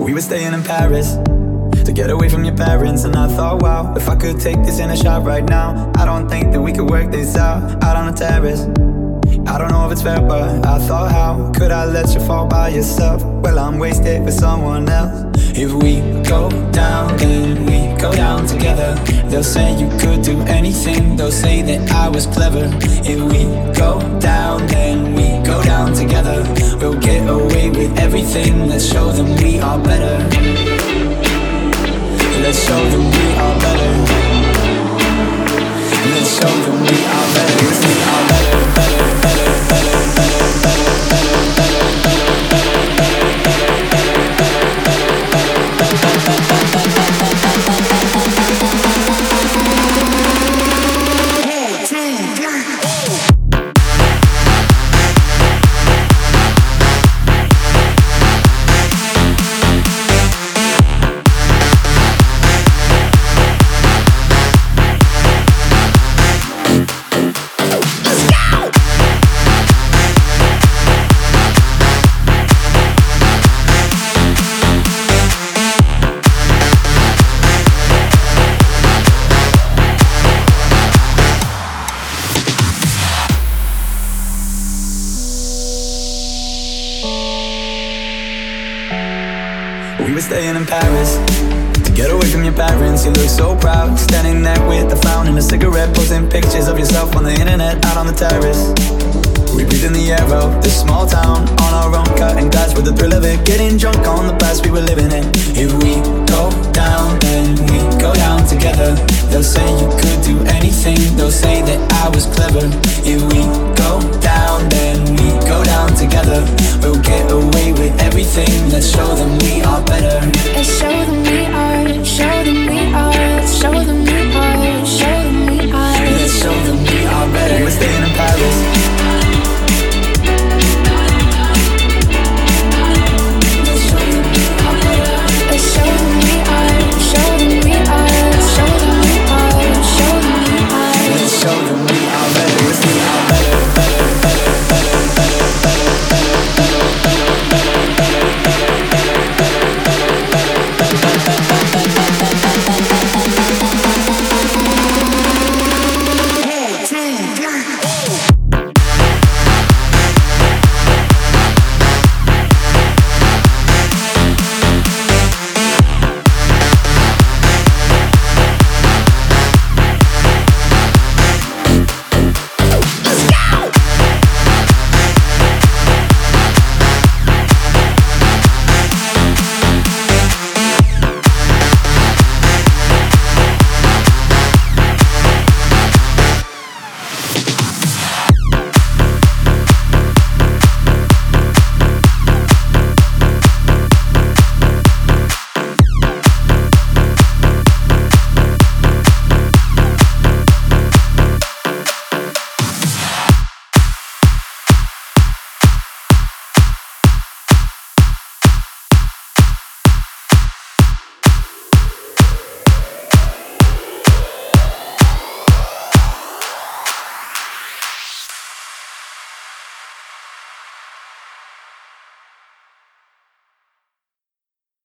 We were staying in Paris to get away from your parents. And I thought, wow, if I could take this in a shot right now, I don't think that we could work this out out on the terrace. I don't know if it's fair, but I thought, how could I let you fall by yourself? Well, I'm wasted with someone else. If we go down, then we go down together. They'll say you could do anything, they'll say that I was clever. If we go down, then we go down together. With everything, let's show them we are better. Let's show them we are better. Let's show them we are We were staying in Paris to get away from your parents. You look so proud, standing there with a frown and a cigarette, posting pictures of yourself on the internet out on the terrace. We breathe in the air of this small town on our own, cutting glass with the thrill of it, getting drunk on the show them we are better. Let's show them we are, show them we are, show them we are,